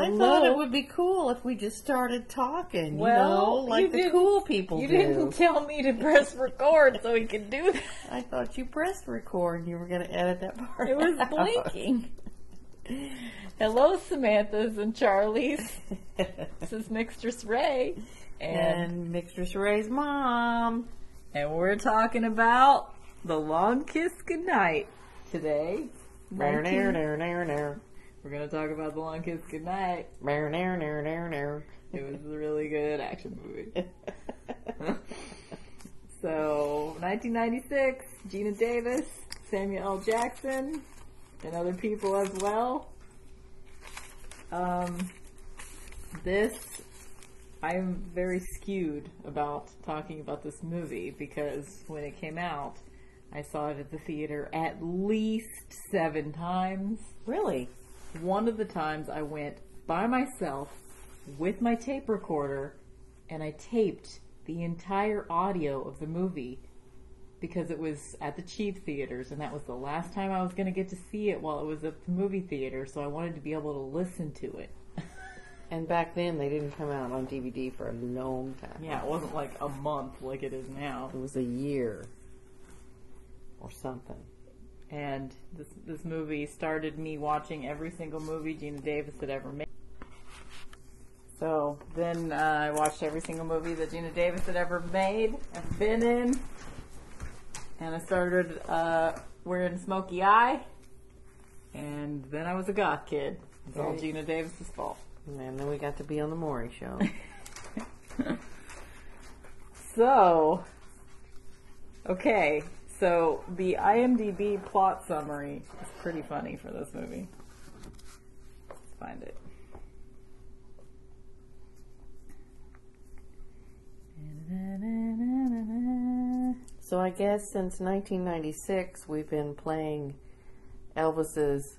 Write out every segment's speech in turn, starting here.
Hello. I thought it would be cool if we just started talking, well, you know, like you the cool people you do. didn't tell me to press record so we could do that. I thought you pressed record and you were going to edit that part. It was out. blinking. Hello, Samantha's and Charlie's. this is Mixtress Ray. And, and Ray's mom. And we're talking about The Long Kiss Goodnight today. 19- we're gonna talk about the long kiss goodnight. It was a really good action movie. So, 1996, Geena Davis, Samuel L. Jackson, and other people as well. Um, this, I'm very skewed about talking about this movie because when it came out, I saw it at the theater at least seven times. really? One of the times I went by myself with my tape recorder and I taped the entire audio of the movie because it was at the cheap theaters and that was the last time I was going to get to see it while it was at the movie theater so I wanted to be able to listen to it. And back then they didn't come out on DVD for a long time. Yeah, it wasn't like a month like it is now. It was a year or something. And this this movie started me watching every single movie Geena Davis had ever made. So then uh, I watched every single movie that Geena Davis had ever made, ever been in, and I started uh, wearing smoky eye. And then I was a goth kid. It's all Geena Davis's fault. And then we got to be on the Maury show. So, okay, so the IMDb plot summary is pretty funny for this movie. Let's find it. So I guess since 1996, we've been playing Elvis's "It's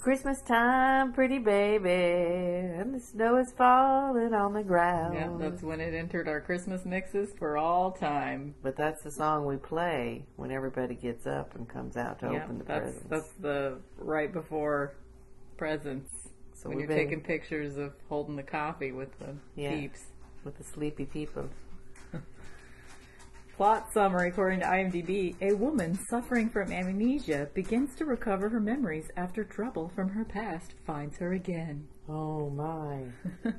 Christmas time, pretty baby, and the snow is falling on the ground." Yeah, that's when it entered our Christmas mixes for all time. but that's the song we play when everybody gets up and comes out to Yeah, open the that's presents. that's the right before presents. So when you're been- taking pictures of holding the coffee with the Yeah. peeps. with the sleepy people. Plot summary according to IMDb A woman suffering from amnesia begins to recover her memories after trouble from her past finds her again. Oh my!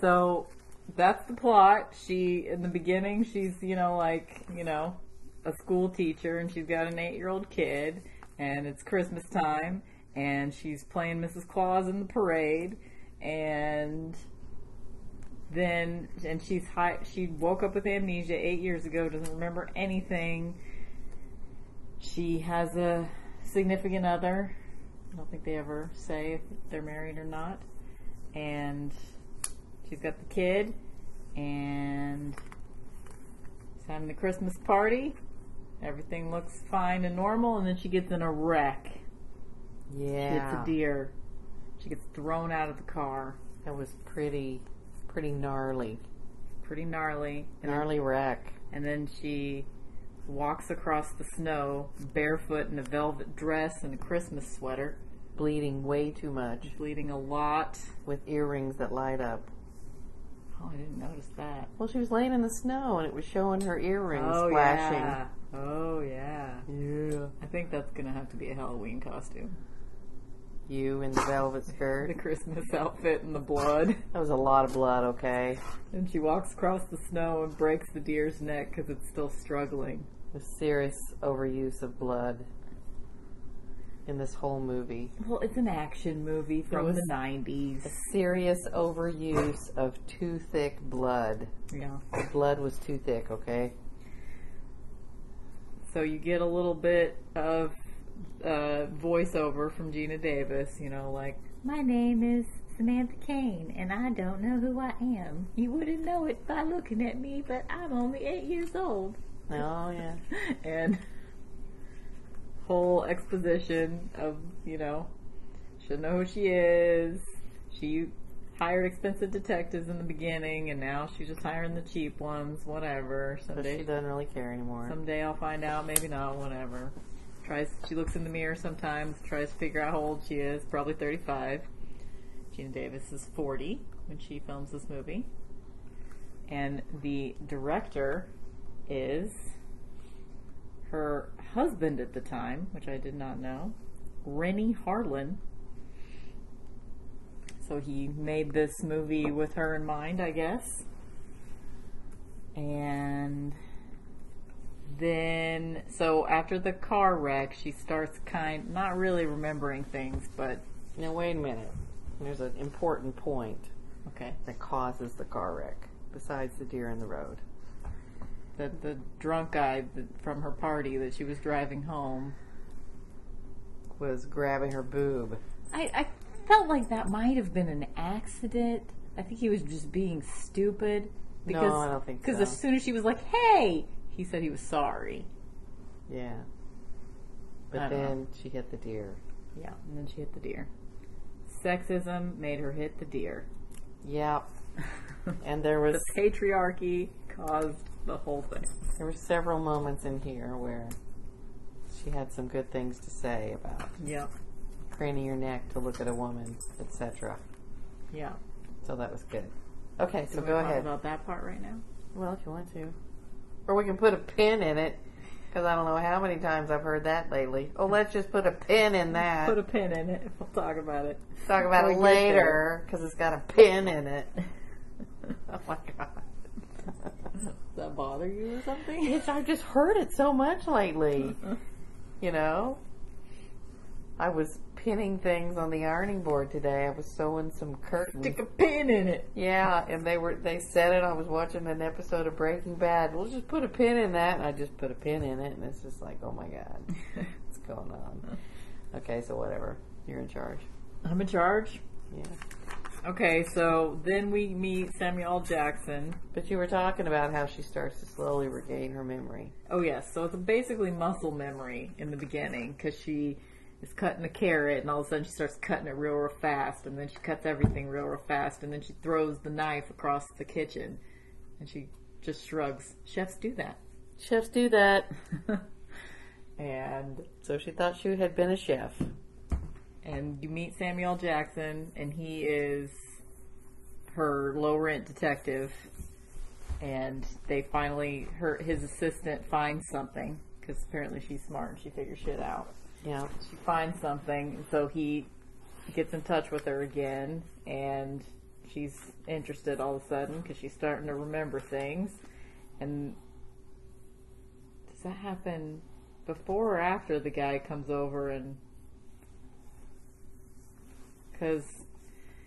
So that's the plot. She, in the beginning, she's, you know, like, you know, a school teacher and she's got an eight year old kid and it's Christmas time and she's playing Mrs. Claus in the parade and then and she's high she woke up with amnesia eight years ago doesn't remember anything. She has a significant other i don't think they ever say if they're married or not and she's got the kid and she's having the christmas party. Everything looks fine and normal and then she gets in a wreck. Yeah she hits a deer. She gets thrown out of the car. That was pretty, pretty gnarly, pretty gnarly and gnarly wreck. and then she walks across the snow barefoot in a velvet dress and a Christmas sweater, Bleeding way too much, bleeding a lot. with earrings that light up. Oh, I didn't notice that. Well, she was laying in the snow and it was showing her earrings oh flashing. yeah. Oh yeah. Yeah. I think that's gonna have to be a Halloween costume. You in the velvet skirt. The. Christmas outfit and the blood. That was a lot of blood, okay? And she walks across the snow and breaks the deer's neck because it's still struggling. The serious overuse of blood in this whole movie. Well, it's an action movie from the 90s. A Serious overuse of too thick blood. Yeah. The blood was too thick, okay? So you get a little bit of uh, voiceover from Geena Davis, you know, like, My name is Samantha Caine, and I don't know who I am. You wouldn't know it by looking at me, but I'm only eight years old. Oh, yeah. and whole exposition of, you know, she'll know who she is. She hired expensive detectives in the beginning, and now she's just hiring the cheap ones, whatever. But Someday she doesn't really care anymore. Someday I'll find out, maybe not, whatever. Tries. She looks in the mirror sometimes, tries to figure out how old she is. Probably 35. Geena Davis is 40 when she films this movie, and the director is her husband at the time, which I did not know, Renny Harlin. So he made this movie with her in mind, I guess. And then, so after the car wreck, she starts kind, not really remembering things, but Now wait a minute. There's an important point okay. that causes the car wreck, besides the deer in the road. The the drunk guy from her party that she was driving home. Was grabbing her boob. I, I felt like that might have been an accident. I think he was just being stupid. No, Because, I don't think Because so. as soon as she was like, "Hey," he said he was sorry. Yeah. But know. then she hit the deer. Yeah, and then she hit the deer. Sexism made her hit the deer. Yep. And there was the patriarchy caused the whole thing. there were several moments in here where she had some good things to say about Yep. craning your neck to look at a woman, etc. Yeah. So that was good. Okay, so go talk ahead. about that part right now. Well, if you want to. Or we can put a pin in it, because I don't know how many times I've heard that lately. Oh, let's just put a pin in that. Put a pin in it. We'll talk about it. Talk about it later, because it's got a pin in it. oh my god. Does that bother you or something? It's, I've just heard it so much lately. You know? I was pinning things on the ironing board today. I was sewing some curtains. Stick a pin in it. Yeah, and they were they said it. I was watching an episode of Breaking Bad. We'll just put a pin in that, and I just put a pin in it, and it's just like, oh my god, what's going on? Okay, so whatever. You're in charge. I'm in charge. Yeah, Okay, so then we meet Samuel Jackson. but you were talking about how she starts to slowly regain her memory. Oh yes, so it's basically muscle memory in the beginning because she is cutting a carrot and all of a sudden she starts cutting it real, real fast, and then she cuts everything real, real fast, and then she throws the knife across the kitchen, and she just shrugs. Chefs do that. Chefs do that. and So she thought she had been a chef. and you meet Samuel Jackson, and he is her low rent detective. And they finally, her his assistant finds something because apparently she's smart and she figures shit out. Yeah. She finds something, so he gets in touch with her again, and she's interested all of a sudden because she's starting to remember things. And does that happen before or after the guy comes over and because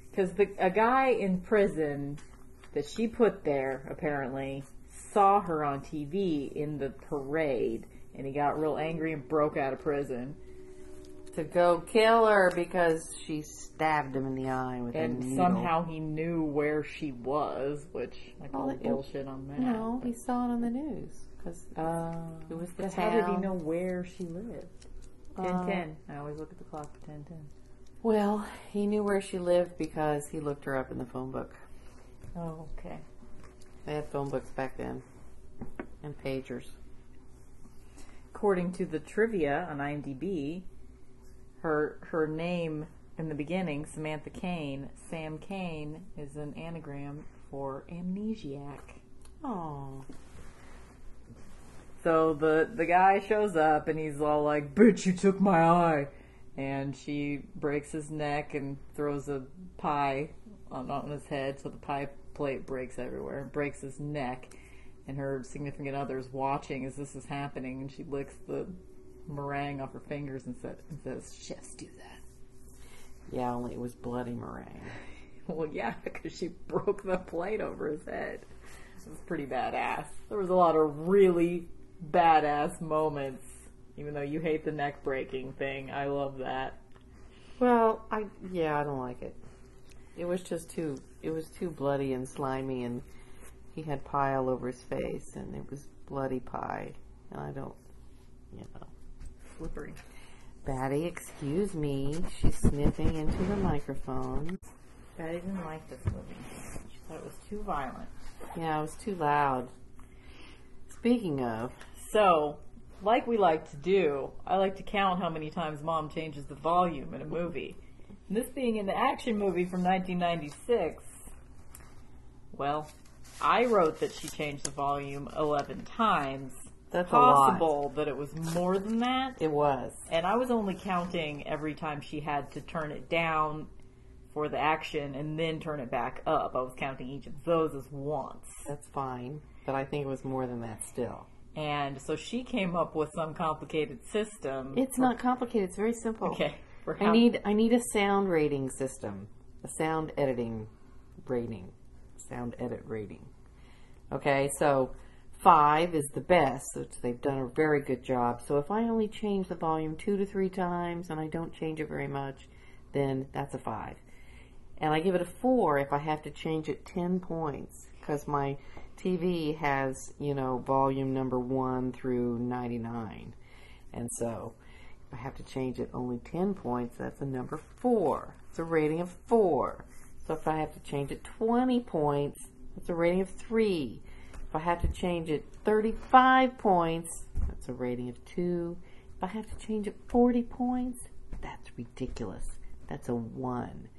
because the a guy in prison that she put there apparently saw her on TV in the parade and he got real angry and broke out of prison To go kill her because she stabbed him in the eye with a and needle. somehow he knew where she was which I call Well, it- bullshit on that No, he saw it on the news because uh, it was the how did he know where she lived 1010 I always look at the clock for 1010 Well, he knew where she lived because he looked her up in the phone book. oh okay They had phone books back then, and pagers. according to the trivia on IMDb, her her name in the beginning, Samantha Caine, Sam Caine, is an anagram for amnesiac. Oh, So the the guy shows up and he's all like, "Bitch, you took my eye," and she breaks his neck and throws a pie on, on his head, so the pie plate breaks everywhere, and breaks his neck. And her significant other is watching as this is happening, and she licks the meringue off her fingers and, sa- and says, "Chefs do that." yeah. Only it was bloody meringue. Well, yeah, because she broke the plate over his head. It was pretty badass. There was a lot of really badass moments. Even though you hate the neck breaking thing, I love that. Well, I yeah, I don't like it. It was just too. It was too bloody and slimy, and he had pie all over his face, and it was bloody pie, and I don't. You know. Slippery. Batty, excuse me. She's sniffing into the microphone. Batty didn't like this movie. She thought it was too violent. Yeah, it was too loud. Speaking of, So, like we like to do, I like to count how many times mom changes the volume in a movie. And this being an action movie from 1996, well, I wrote that she changed the volume 11 times. That's possible that it was more than that. It was. And I was only counting every time she had to turn it down for the action and then turn it back up. I was counting each of those as once. That's fine. But I think it was more than that still. And so she came up with some complicated system. It's not complicated. It's very simple. okay. I need I need a sound rating system, a sound editing rating, sound edit rating. Okay, so five is the best, which they've done a very good job. So if I only change the volume two to three times and I don't change it very much, then that's a five. And I give it a four if I have to change it ten points because my TV has you know volume number one through ninety nine, and so if I have to change it only 10 points, that's a number 4. It's a rating of 4. So if I have to change it 20 points, it's a rating of 3. If I have to change it 35 points, that's a rating of 2. If I have to change it 40 points, that's ridiculous. That's a 1.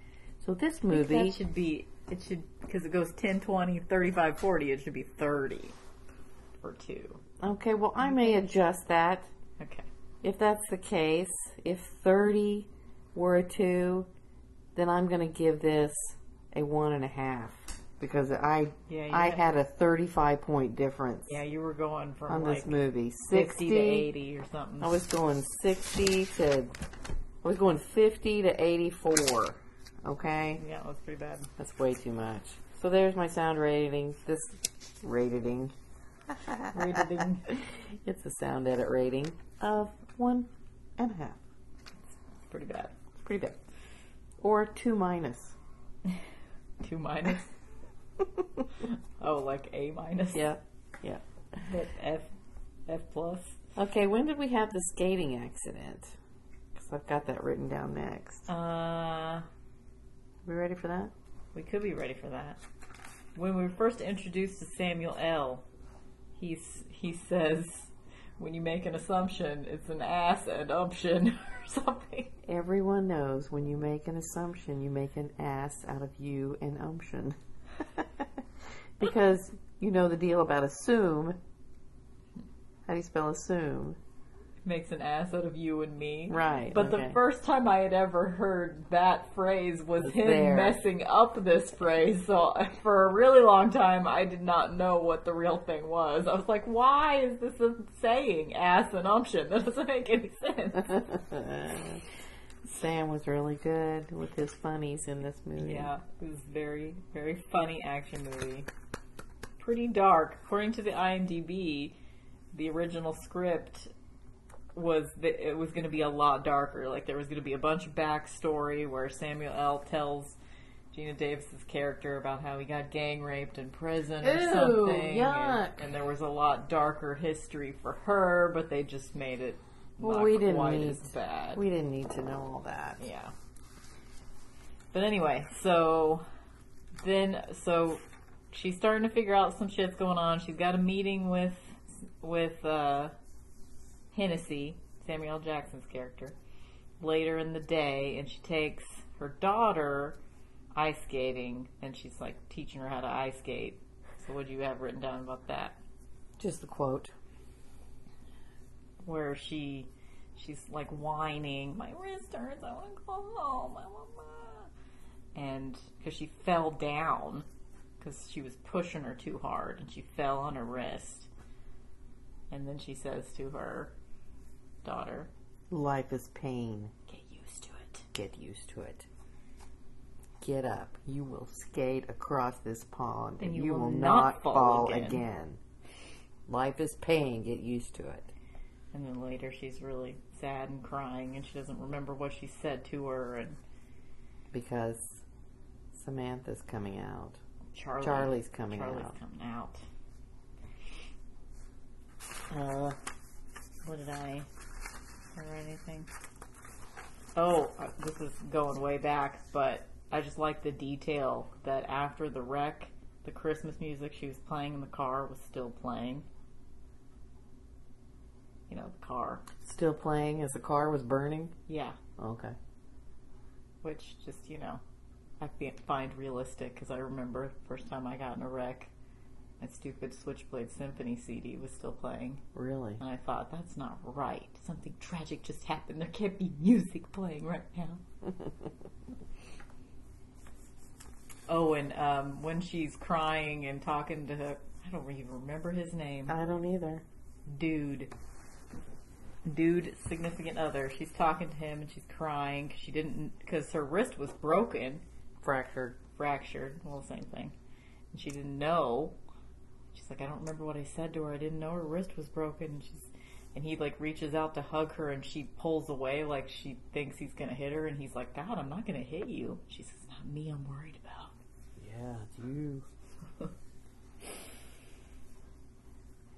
So this movie, That should be, it should, because it goes 10, 20, 35, 40, it should be 30 or two. okay, well, I may adjust that Okay. If that's the case, if 30 were a 2, then I'm going to give this a 1.5 because I Yeah, I had- had a 35 point difference Yeah, you were going from on like this movie. 50 to 80 or something. I was going 60 to, I was going 50 to 84. Okay? yeah, that's pretty bad. That's way too much. So there's my sound rating. This rating. Rating. It's a sound edit rating of one and a half. It's pretty bad. It's Pretty bad. Or two minus. Two minus. oh, like A minus. Yeah. Yeah. But F, F plus. Okay, when did we have the skating accident? Because I've got that written down next. Uh, we ready for that? we could be ready for that. When we were first introduced to Samuel L., he's he says, when you make an assumption, it's an ass and umption or something. Everyone knows when you make an assumption, you make an ass out of you and umption. because you know the deal about assume. How do you spell assume? Makes an ass out of you and me. Right. But okay. the first time I had ever heard that phrase was him there. messing up this phrase. So for a really long time, I did not know what the real thing was. I was like, why is this a saying, ass and umption? That doesn't make any sense. Sam was really good with his funnies in this movie. yeah, it was very, very funny action movie. Pretty dark. According to the IMDb, the original script was that it was going to be a lot darker. Like there was going to be a bunch of backstory where Samuel L. tells Geena Davis's character about how he got gang raped in prison or Ew, something. And, and there was a lot darker history for her, but they just made it Well, we didn't need- as bad. We didn't need to know all that. Yeah. But anyway, so then so she's starting to figure out some shit's going on. She's got a meeting with with uh Hennessy, Samuel L. Jackson's character, later in the day and she takes her daughter ice skating and she's like teaching her how to ice skate. So what do you have written down about that? Just the quote. Where she she's like whining, my wrist hurts, I want to go home, I want my-" and because she fell down because she was pushing her too hard and she fell on her wrist. And then she says to her daughter, Life is pain. "Get used to it." Get used to it. Get up. You will skate across this pond and, you, will, not, fall, again. again. Life is pain. Get used to it. And then later she's really sad and crying and she doesn't remember what she said to her and Because Samantha's coming out. Charlie Charlie's coming Charlie's out. coming out. Uh, what did I or anything? Oh, uh, this is going way back, but I just like the detail that after the wreck, the Christmas music she was playing in the car was still playing. You know, the car. Still playing as the car was burning? Yeah. Okay. Which just, you know, I fi- find realistic because I remember the first time I got in a wreck, my stupid Switchblade Symphony CD was still playing. Really? And I thought, that's not right. Something tragic just happened. There can't be music playing right now. oh, and um, when she's crying and talking to her, I don't even remember his name. I don't either. Dude. Dude, significant other. She's talking to him and she's crying 'cause she didn't, because her wrist was broken, Fractured. fractured, well, same thing. And she didn't know. She's like, I don't remember what I said to her. I didn't know her wrist was broken. And she's, and he like reaches out to hug her and she pulls away like she thinks he's gonna hit her. And he's like, God, I'm not gonna hit you. She says, Not me. I'm worried about. Yeah, it's you.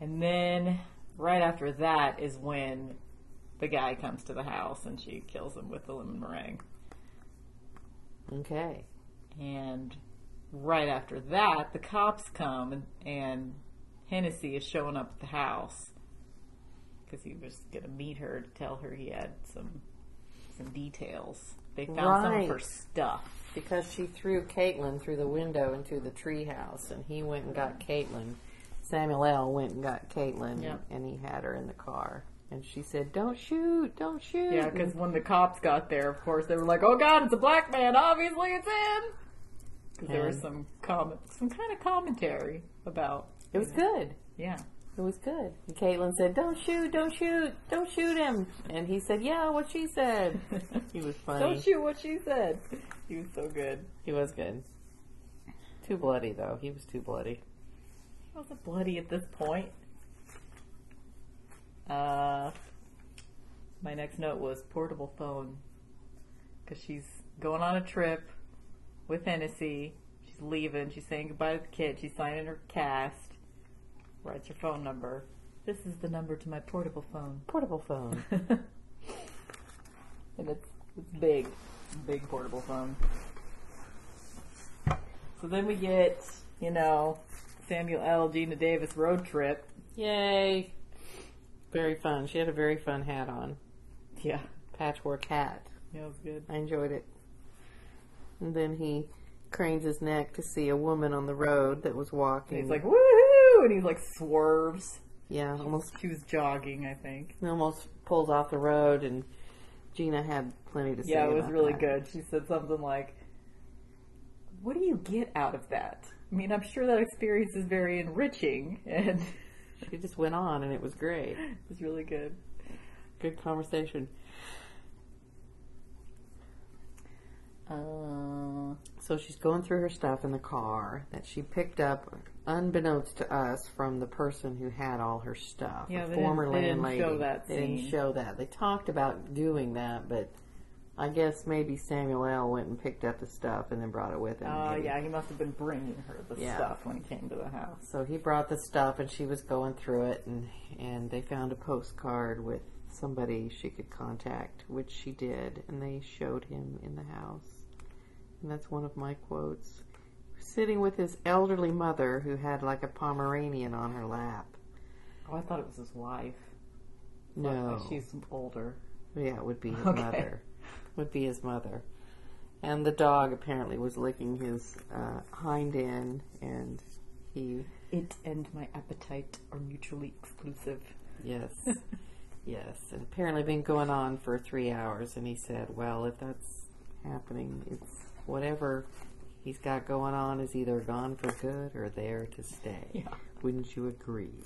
And then right after that is when the guy comes to the house and she kills him with the lemon meringue. Okay. And right after that, the cops come and, and Hennessy is showing up at the house because he was going to meet her to tell her he had some some details. They found some of her stuff. Because she threw Caitlin through the window into the treehouse, and he went and got Caitlin. Samuel L. went and got Caitlin, and he had her in the car. And she said, "Don't shoot! Don't shoot!" Yeah, because when the cops got there, of course, they were like, "Oh God, it's a black man! Obviously, it's him." Because there was some comment, some kind of commentary about. it was good. Yeah. It was good. And Caitlin said, "Don't shoot! Don't shoot! Don't shoot him!" And he said, "Yeah, what she said." he was funny. Don't shoot what she said. He was so good. He was good. Too bloody though. He was too bloody. He wasn't bloody at this point. Uh, my next note was portable phone. Because she's going on a trip with Hennessy. She's leaving. She's saying goodbye to the kid. She's signing her cast. Writes her phone number. This is the number to my portable phone. Portable phone. and it's it's big, big portable phone. So then we get, you know, Samuel L. Geena Davis road trip. Yay! Very fun. She had a very fun hat on. Yeah, Patchwork hat. yeah, it was good. I enjoyed it. And then he cranes his neck to see a woman on the road that was walking. And he's like, woohoo! And he's like swerves. yeah, almost She was jogging, I think. almost pulls off the road, and Geena had plenty to say. Yeah, it was really that. good. She said something like, "What do you get out of that?" I mean, I'm sure that experience is very enriching, and She just went on, and it was great. it was really good. Good conversation. Uh, So she's going through her stuff in the car that she picked up, unbeknownst to us, from the person who had all her stuff. Yeah, a they former didn't- they didn't show that They didn't show that. They talked about doing that, but I guess maybe Samuel L. went and picked up the stuff and then brought it with him. Oh maybe. yeah, he must have been bringing her the Yeah. stuff when he came to the house. So he brought the stuff, and she was going through it, and and they found a postcard with somebody she could contact, which she did, and they showed him in the house. And that's one of my quotes. Sitting with his elderly mother, who had like a Pomeranian on her lap. Oh, I thought it was his wife. No, Like, she's older. yeah, it would be his Okay. mother. Would be his mother. And the dog apparently was licking his uh, hind end, and he It and my appetite are mutually exclusive. Yes. yes. And apparently been going on for three hours, and he said, well, if that's happening, it's whatever he's got going on is either gone for good or there to stay. Yeah. Wouldn't you agree?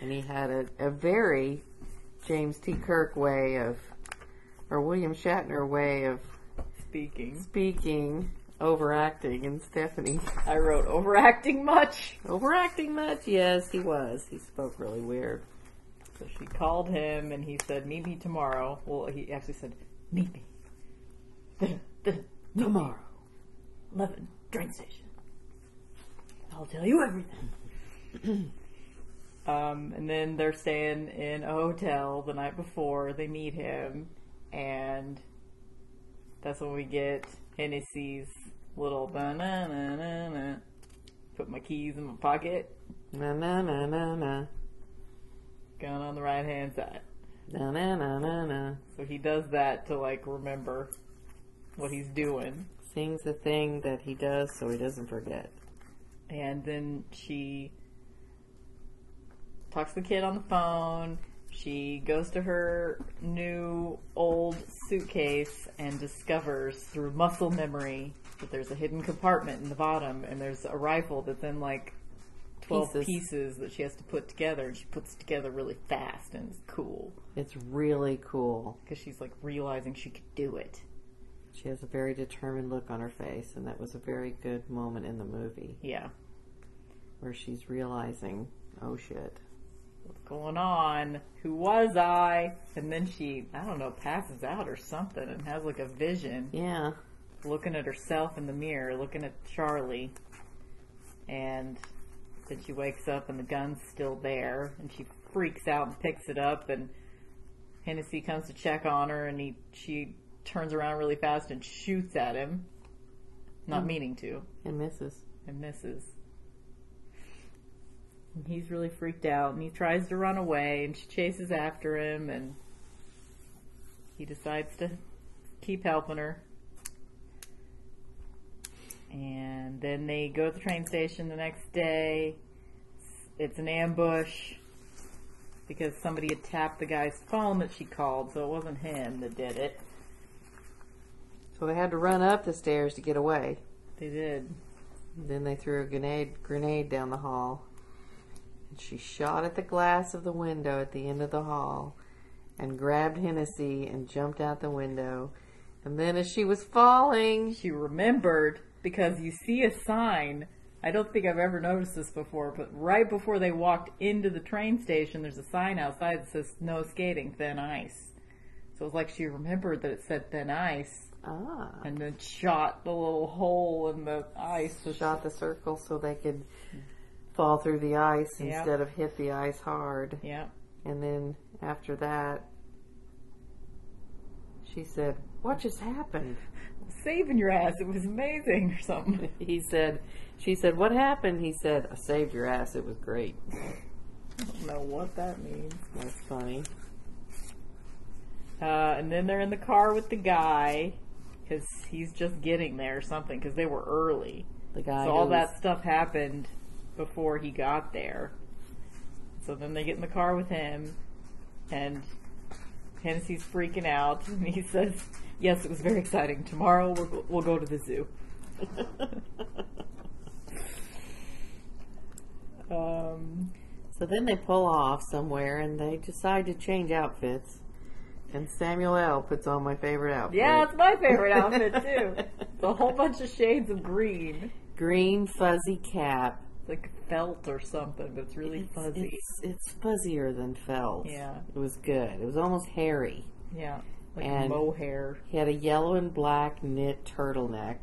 And he had a, a very James T. Kirk way of, or William Shatner way of Speaking, speaking, overacting, and Stephanie. I wrote overacting much. Overacting much? Yes, he was. He spoke really weird. So she called him and he said, "Meet me tomorrow." Well, he actually said, "Meet me." The, the, Tomorrow. Eleven train station. I'll tell you everything. um, and then they're staying in a hotel the night before. They meet him, and that's when we get Hennessy's little banana. Put my keys in my pocket. Na na na na na. gun on the right hand side. Na na na na na. So he does that to like remember what he's doing. Sings the thing that he does so he doesn't forget. And then she talks to the kid on the phone. She goes to her new suitcase and discovers through muscle memory that there's a hidden compartment in the bottom and there's a rifle that's in like 12 Pieces. pieces, that she has to put together and she puts together really fast and it's cool It's really cool. because she's like realizing she could do it. She has a very determined look on her face, and that was a very good moment in the movie Yeah. where she's realizing, oh shit. What's going on? Who was I? And then she, I don't know, passes out or something and has like a vision Yeah. looking at herself in the mirror, looking at Charlie. And then she wakes up and the gun's still there and she freaks out and picks it up and Hennessy comes to check on her and he she turns around really fast and shoots at him. Not mm. meaning to And misses. and misses. And he's really freaked out and he tries to run away and she chases after him and he decides to keep helping her. And then they go to the train station the next day. It's an ambush because somebody had tapped the guy's phone that she called, so it wasn't him that did it. So they had to run up the stairs to get away. They did. Then they threw a grenade grenade down the hall. And she shot at the glass of the window at the end of the hall and grabbed Hennessy and jumped out the window. And then as she was falling, she remembered because you see a sign. I don't think I've ever noticed this before, but right before they walked into the train station, there's a sign outside that says "No skating, thin ice." So it's like she remembered that it said "thin ice," ah, and then shot the little hole in the ice. So shot the circle so they could fall through the ice Yep. instead of hit the ice hard. yeah, And then after that, she said, "What just happened?" saving your ass. It was amazing, or something. He said, "She said, what happened?" He said, "I saved your ass. It was great." I don't know what that means. That's funny. Uh, and then they're in the car with the guy because he's just getting there or something because they were early. The guy. So all that stuff happened before he got there. So then they get in the car with him, and Hennessy's freaking out, and he says, "Yes, it was very exciting. Tomorrow we'll we'll go to the zoo." um, So then they pull off somewhere and they decide to change outfits. And Samuel L. puts on my favorite outfit. yeah, it's my favorite outfit too. It's a whole bunch of shades of green, Green fuzzy cap. Like felt or something, but it's really fuzzy. It's, it's fuzzier than felt. Yeah. It was good. It was almost hairy. yeah, like And- mohair. He had a yellow and black knit turtleneck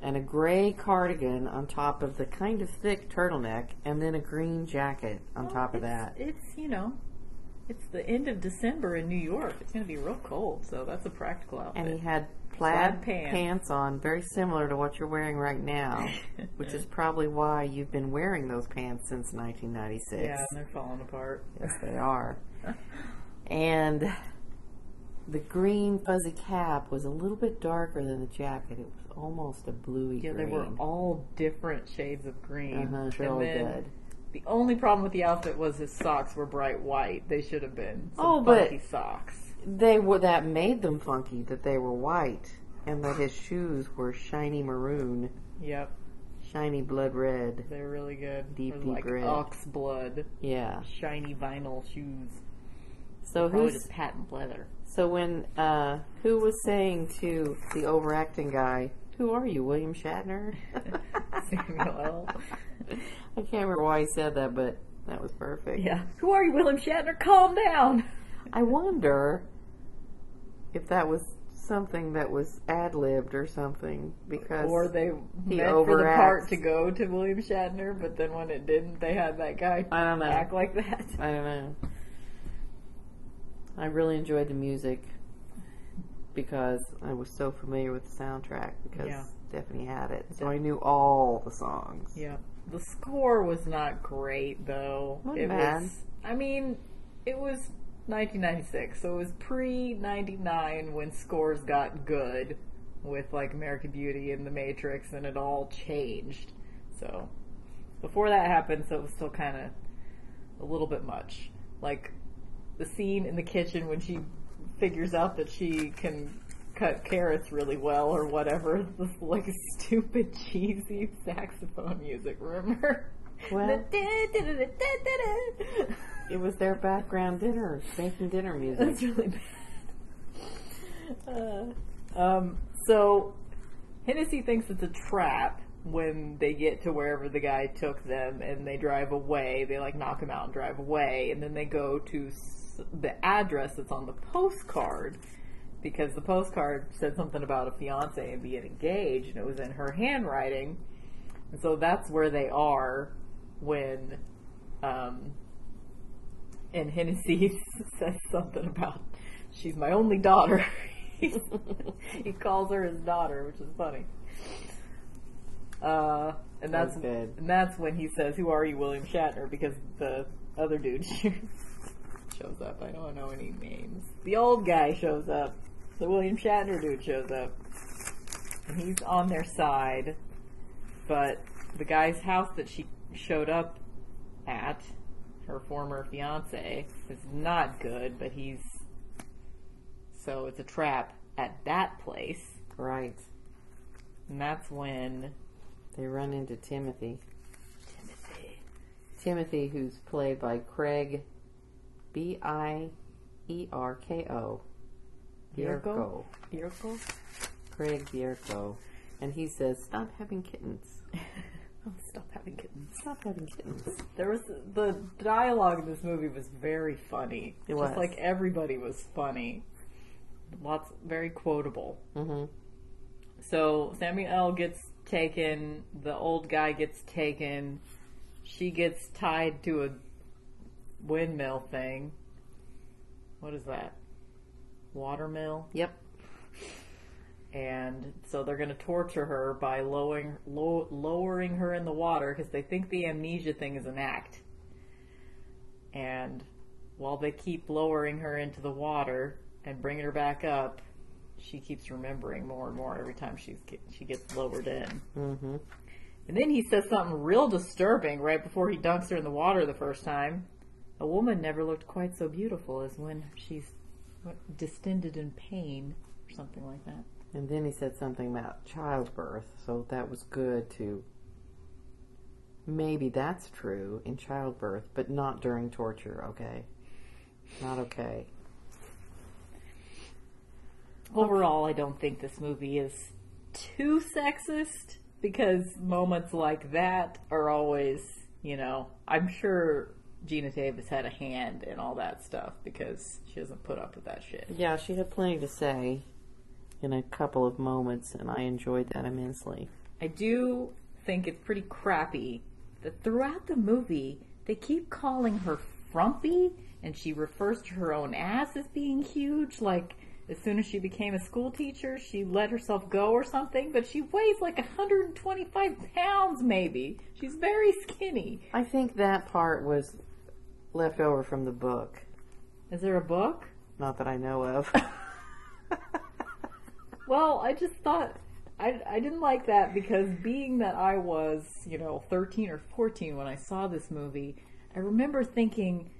and a gray cardigan on top of the kind of thick turtleneck and then a green jacket on top of that. It's you know, it's the end of December in New York. It's going to be real cold, so that's a practical outfit. And he had Plaid plaid pants. pants on, very similar to what you're wearing right now, which is probably why you've been wearing those pants since 1996. yeah, and they're falling apart. Yes, they are. and the green fuzzy cap was a little bit darker than the jacket. It was almost a bluey Yeah, they were all different shades of green. Uh-huh, it's really good. the only problem with the outfit was his socks were bright white. They should have been some Oh, but- funky socks. They were that made them funky that they were white, and that his shoes were shiny maroon, Yep, shiny blood red. they're really good. Deep, They're like red. ox blood, Yeah. shiny vinyl shoes. So Probably who's patent leather. so when uh who was saying to the overacting guy, "Who are you, William Shatner?" Samuel. I can't remember why he said that, but that was perfect. Yeah. Who are you, William Shatner? Calm down. I wonder if that was something that was ad libbed or something because Or they he meant for the part to go to William Shatner, but then when it didn't, they had that guy I don't know. act like that. I don't know. I really enjoyed the music because I was so familiar with the soundtrack because Yeah. Stephanie had it, so I knew all the songs. Yeah. The score was not great though. Wasn't it bad. was I mean, it was 1996, so it was pre 99 when scores got good with like American Beauty and The Matrix, and it all changed. So before that happened, so it was still kind of a little bit much. Like the scene in the kitchen when she figures out that she can cut carrots really well or whatever. This like stupid cheesy saxophone music, remember? Well, it was their background dinner, making dinner music. That's really bad. Uh, um, so Hennessy thinks it's a trap when they get to wherever the guy took them and they drive away. They like knock him out and drive away, and then they go to s- the address that's on the postcard because the postcard said something about a fiance and being engaged, and it was in her handwriting. And so that's where they are when, um, and Hennessy says something about she's my only daughter. he calls her his daughter, which is funny. Uh, and that's That's good. and that's when he says, "Who are you, William Shatner?" Because the other dude shows up. I don't know any names. The old guy shows up. The William Shatner dude shows up, and he's on their side. But the guy's house that she showed up at, her former fiance, is not good. But he's so it's a trap at that place, Right. and that's when They run into Timothy. Timothy. Timothy, who's played by Craig B I E R K O. Bierko? Bierko? Craig Bierko. And he says, Stop having kittens. Oh, stop having kittens. Stop having kittens. There was the dialogue in this movie was very funny. It Just was. like everybody was funny. Lots very quotable. Mm-hmm. So Samuel gets taken, the old guy gets taken, she gets tied to a windmill thing. What is that? Watermill? Yep. And so they're going to torture her by lowering low, lowering her in the water because they think the amnesia thing is an act. And while they keep lowering her into the water and bringing her back up, she keeps remembering more and more every time she's get, she gets lowered in. Mm-hmm. And then he says something real disturbing right before he dunks her in the water the first time. A woman never looked quite so beautiful as when she's distended in pain or something like that. And then he said something about childbirth, so that was good to. Maybe that's true in childbirth, but not during torture, okay? Not okay. Overall, I don't think this movie is too sexist because moments like that are always, you know, I'm sure Geena Davis had a hand in all that stuff because she doesn't put up with that shit. Yeah, she had plenty to say in a couple of moments, and I enjoyed that immensely. I do think it's pretty crappy that throughout the movie they keep calling her frumpy and she refers to her own ass as being huge like as soon as she became a school teacher she let herself go or something but she weighs like 125 pounds maybe she's very skinny I think that part was left over from the book. is there a book Not that I know of. Well, I just thought I, I didn't like that because being that I was, you know, 13 or 14 when I saw this movie, I remember thinking,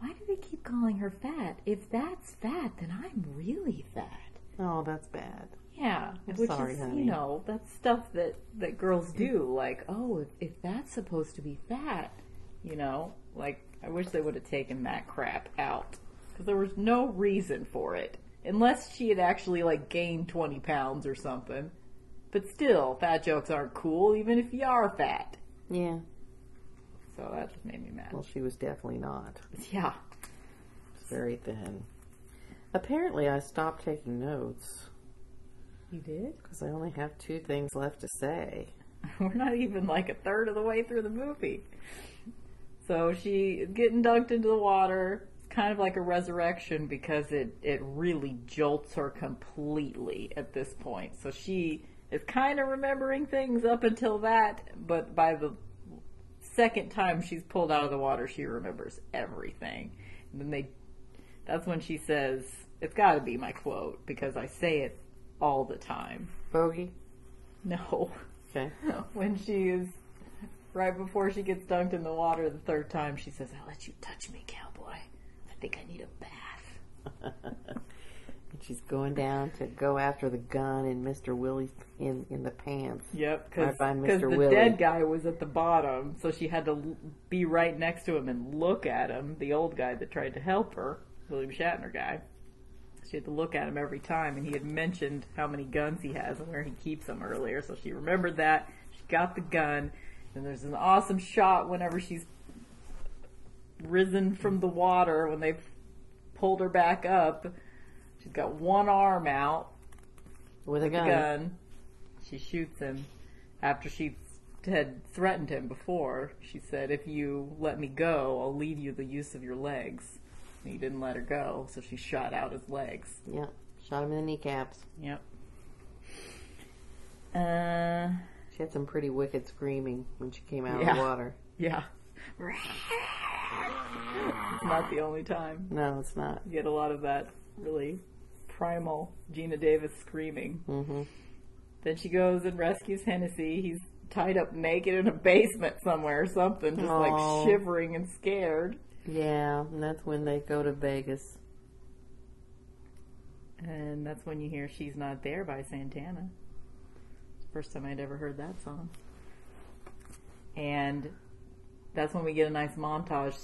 why do they keep calling her fat? If that's fat, then I'm really fat. oh, that's bad. Yeah, I'm which sorry, is, honey. you know, that's stuff that that girls mm. do. Like, oh, if, if that's supposed to be fat, you know, like I wish they would have taken that crap out because there was no reason for it unless she had actually like gained twenty pounds or something. But still, fat jokes aren't cool, even if you are fat. Yeah. So that just made me mad. Well, she was definitely not. Yeah, Very thin. Apparently, I stopped taking notes you did. because I only have two things left to say. We're not even like a third of the way through the movie. So she is getting dunked into the water. Kind of like a resurrection because it, it really jolts her completely at this point. So she is kind of remembering things up until that, but by the second time she's pulled out of the water, she remembers everything. And then they, that's when she says, it's got to be my quote because I say it all the time. Bogey. No. Okay. when she is right before she gets dunked in the water the third time, she says, "I'll let you touch me, cowboy. I think I need a bath." And she's going down to go after the gun in Mr. Willie's in in the pants. Yep, because Right the Willie. dead guy was at the bottom, so she had to be right next to him and look at him. The old guy that tried to help her, William Shatner guy. She had to look at him every time, and he had mentioned how many guns he has and where he keeps them earlier, so she remembered that. She got the gun, and there's an awesome shot whenever she's risen from the water when they've pulled her back up. She's got one arm out, With a gun. gun. She shoots him after she had threatened him before. She said, "If you let me go, I'll leave you the use of your legs." And he didn't let her go, so she shot out his legs. Yeah. Shot him in the kneecaps. Yep. Uh, She had some pretty wicked screaming when she came out of the water. yeah. it's not the only time. No, it's not. You get a lot of that really primal Geena Davis screaming. hmm Then she goes and rescues Hennessy. He's tied up naked in a basement somewhere or something, just Aw. like shivering and scared. Yeah, and that's when they go to Vegas. And that's when you hear She's Not There by Santana. First time I'd ever heard that song. And that's when we get a nice montage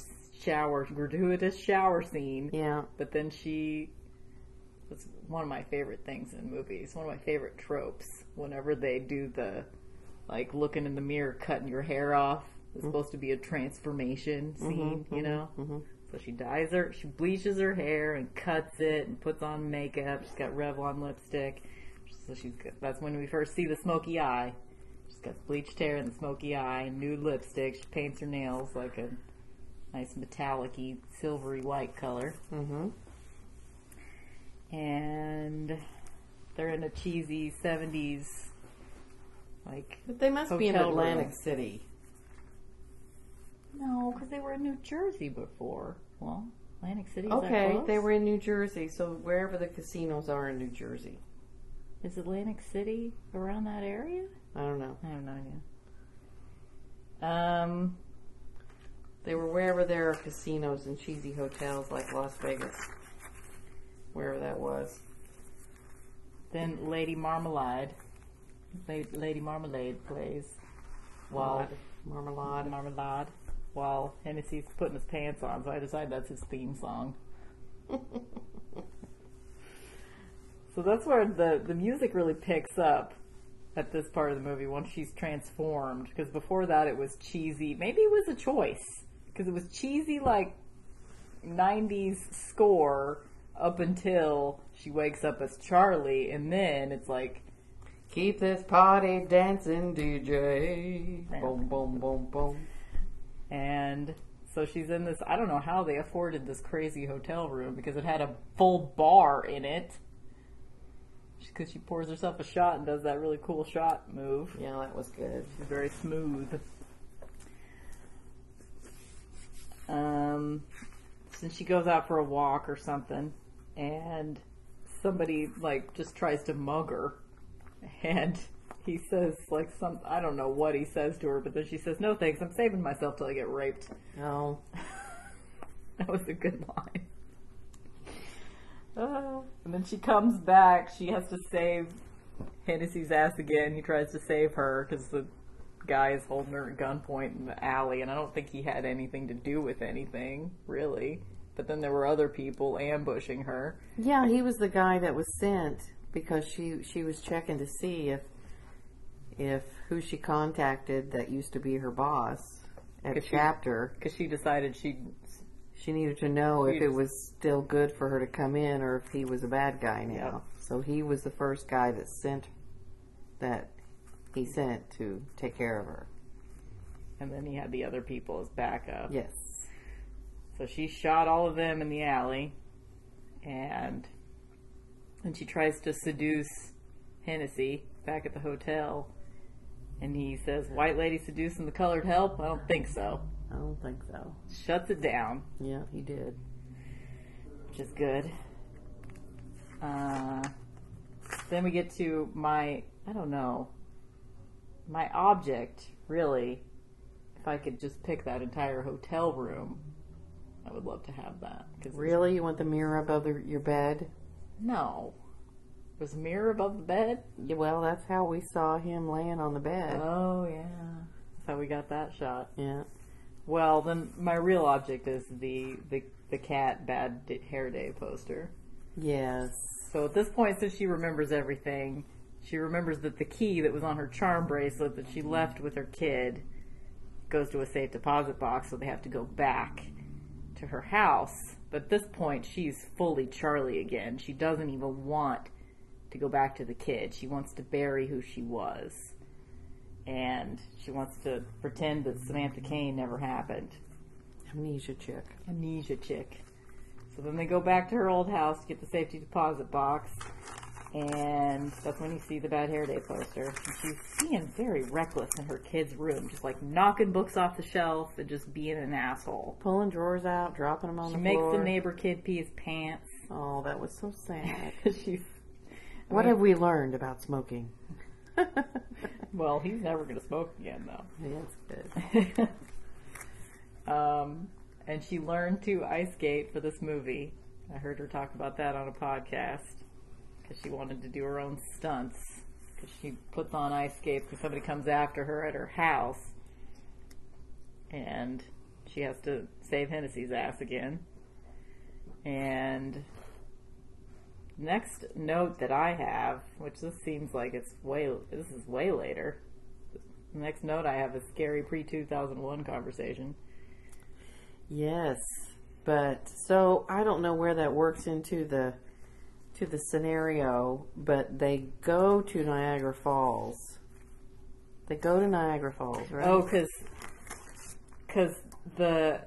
shower, gratuitous shower scene. Yeah. But then she, it's one of my favorite things in movies, one of my favorite tropes. Whenever they do the, like, looking in the mirror, cutting your hair off, it's mm-hmm. supposed to be a transformation mm-hmm, scene, you mm-hmm, know? mhm. So she dyes her, she bleaches her hair and cuts it and puts on makeup. She's got Revlon lipstick. So she's that's when we first see the smoky eye. She's got bleached hair and the smoky eye, and nude lipstick. She paints her nails like a nice metallic-y, silvery white color. Mm-hmm. And they're in a cheesy 70s, like, But they must be in Atlantic room. City. no, because they were in New Jersey before. Well, Atlantic City. Okay, they were in New Jersey, so wherever the casinos are in New Jersey. Is Atlantic City around that area? I don't know. I have no idea. Um, They were wherever there are casinos and cheesy hotels like Las Vegas. Wherever that was. then Lady Marmalade, Lady Marmalade plays while Marmalade. Marmalade, while Hennessy's putting his pants on. So I decided that's his theme song. So that's where the the music really picks up at this part of the movie once she's transformed. Because before that it was cheesy. Maybe it was a choice because it was cheesy like '90s score up until she wakes up as Charlie, and then it's like Keep this party dancing, DJ. Boom, boom, boom, boom. And so she's in this. I don't know how they afforded this crazy hotel room because it had a full bar in it. Because she pours herself a shot and does that really cool shot move. Yeah, that was good. She's very smooth. Um, since she goes out for a walk or something, and somebody like just tries to mug her, and he says like some I don't know what he says to her, but then she says, "No thanks, I'm saving myself till I get raped." Oh, that was a good line. Uh, and then she comes back. She has to save Hennessy's ass again. He tries to save her because the guy is holding her at gunpoint in the alley, and I don't think he had anything to do with anything, really. But then there were other people ambushing her. yeah. He was the guy that was sent because she she was checking to see if if who she contacted that used to be her boss at 'Cause chapter. Because she decided she She needed to know if it was still good for her to come in or if he was a bad guy now. So he was the first guy that sent that he sent to take care of her. and then he had the other people as backup. Yes. So she shot all of them in the alley, and and she tries to seduce Hennessy back at the hotel, and he says, "White lady seducing the colored help? I don't think so." I don't think so. Shuts it down, Yeah, he did. which is good. Uh, then we get to my, I don't know, my object, really. If I could just pick that entire hotel room, I would love to have that. Cause Really? You want the mirror above the, your bed? No. Was a mirror above the bed? Yeah, well, that's how we saw him laying on the bed. Oh, yeah. That's how we got that shot. yeah. Well, then my real object is the, the, the cat bad hair day poster. Yes. So at this point, since she remembers everything, she remembers that the key that was on her charm bracelet that she left with her kid goes to a safe deposit box, so they have to go back to her house. But at this point, she's fully Charlie again. She doesn't even want to go back to the kid. She wants to bury who she was. And she wants to pretend that Samantha Caine never happened Amnesia chick. amnesia chick. So then they go back to her old house to get the safety deposit box, and that's when you see the bad hair day poster. And she's being very reckless in her kid's room, just like knocking books off the shelf and just being an asshole. Pulling drawers out, dropping them on the floor. She the makes floor. the neighbor kid pee his pants. Oh, that was so sad. she's what have we learned about smoking? well, he's never gonna smoke again though. That's good. um, and she learned to ice skate for this movie. I heard her talk about that on a podcast because she wanted to do her own stunts. Because she puts on ice skates because somebody comes after her at her house, and she has to save Hennessy's ass again. And next note that I have, which this seems like it's way this is way later. The next note I have is scary pre two thousand one conversation. Yes, but so I don't know where that works into the to the scenario, but they go to Niagara Falls. They go to Niagara Falls, right? Oh, because because the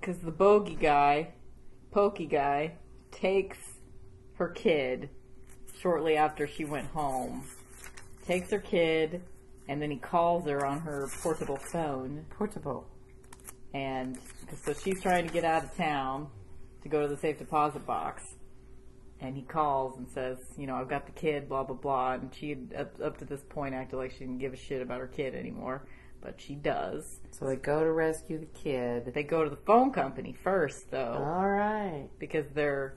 because the bogey guy, pokey guy, takes her kid shortly after she went home. Takes her kid, and then he calls her on her portable phone, portable. and so she's trying to get out of town to go to the safe deposit box. And he calls and says, you know, I've got the kid, blah blah blah. And she had up, up to this point acted like she didn't give a shit about her kid anymore, but she does. So they go to rescue the kid. They go to the phone company first, though, All right. because they're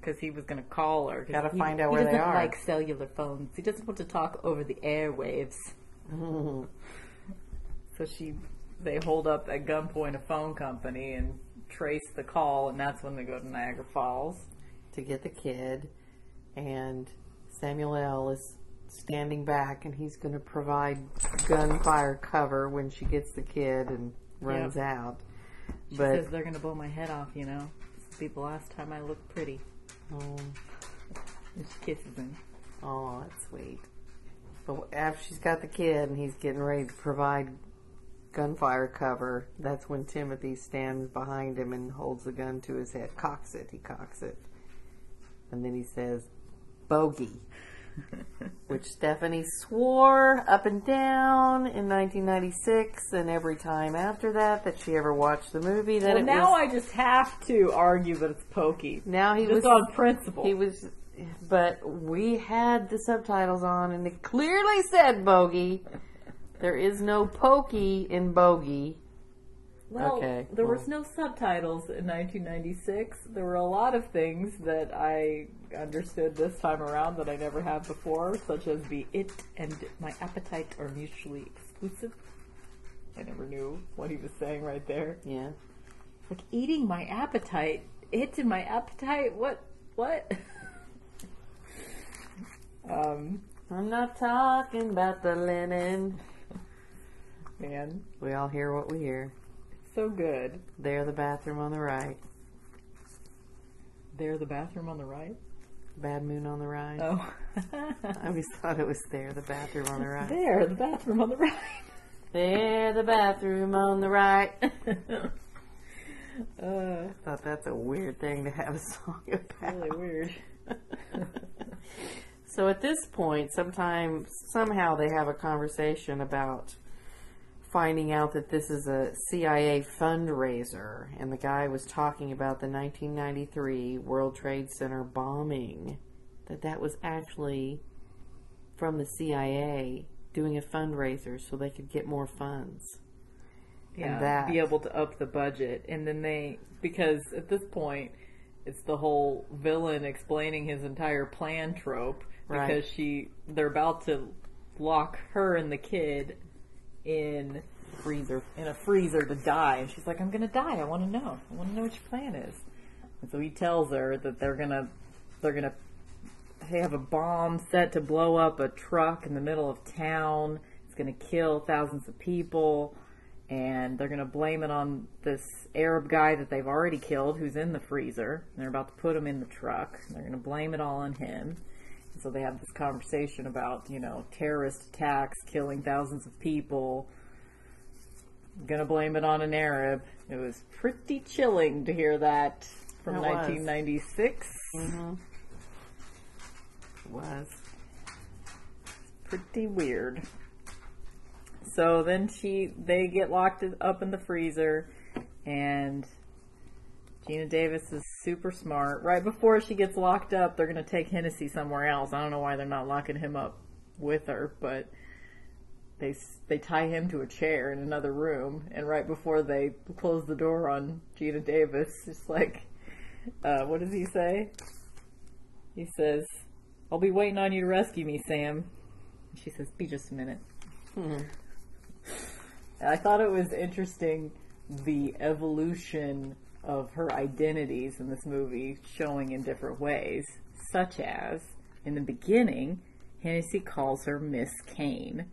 because he was going to call her. Gotta find out he where they are. He doesn't like cellular phones. He doesn't want to talk over the airwaves. So she, they hold up at gunpoint a phone company and trace the call, and that's when they go to Niagara Falls. to get the kid, and Samuel L. is standing back, and he's going to provide gunfire cover when she gets the kid and runs Yep. out. She But says they're going to blow my head off. You know, this will be the last time I look pretty. Oh, she kisses him. oh, that's sweet. But after she's got the kid and he's getting ready to provide gunfire cover, that's when Timothy stands behind him and holds the gun to his head. Cocks it. He cocks it, and then he says, "Bogey." which Stephanie swore up and down in 1996 and every time after that that she ever watched the movie that Well, now was I just have to argue that it's pokey. now he Just was on principle. he was but we had the subtitles on and it clearly said bogey there is no pokey in bogey Well, Okay, there well. was no subtitles in 1996. There were a lot of things that I understood this time around that I never have before, such as the it and my appetite are mutually exclusive. I never knew what he was saying right there. yeah Like eating my appetite, it and my appetite. What? What? um, i'm not talking about the linen man, we all hear what we hear so good. there the bathroom on the right There, the bathroom on the right. bad moon on the right Oh, i always thought it was there the bathroom on the right there, the bathroom on the right. There, the bathroom on the right. uh, Thought that's a weird thing to have a song about. really weird. So at this point, sometime somehow they have a conversation about finding out that this is a CIA fundraiser, and the guy was talking about the 1993 World Trade Center bombing, that that was actually from the CIA doing a fundraiser so they could get more funds. yeah, that. be able to up the budget, and then they because at this point it's the whole villain explaining his entire plan trope Right. because she they're about to lock her and the kid in Freezer. in a freezer to die, and she's like, "I'm gonna die. I want to know. I want to know what your plan is." And so he tells her that they're gonna they're gonna they have a bomb set to blow up a truck in the middle of town. It's gonna kill thousands of people, and they're gonna blame it on this Arab guy that they've already killed, who's in the freezer. And they're about to put him in the truck. They're gonna blame it all on him. So they have this conversation about you know terrorist attacks, killing thousands of people gonna blame it on an Arab. It was pretty chilling to hear that from It was. 1996. Mm-hmm. Was. Pretty weird. So then she, they get locked up in the freezer, and Geena Davis is super smart. Right before she gets locked up, they're gonna take Hennessy somewhere else. I don't know why they're not locking him up with her, but they they tie him to a chair in another room, and right before they close the door on Geena Davis, it's like, uh, what does he say? He says, "I'll be waiting on you to rescue me, Sam." She says, "Be just a minute." I thought it was interesting the evolution of her identities in this movie showing in different ways, such as in the beginning, Hennessy calls her Miss Caine.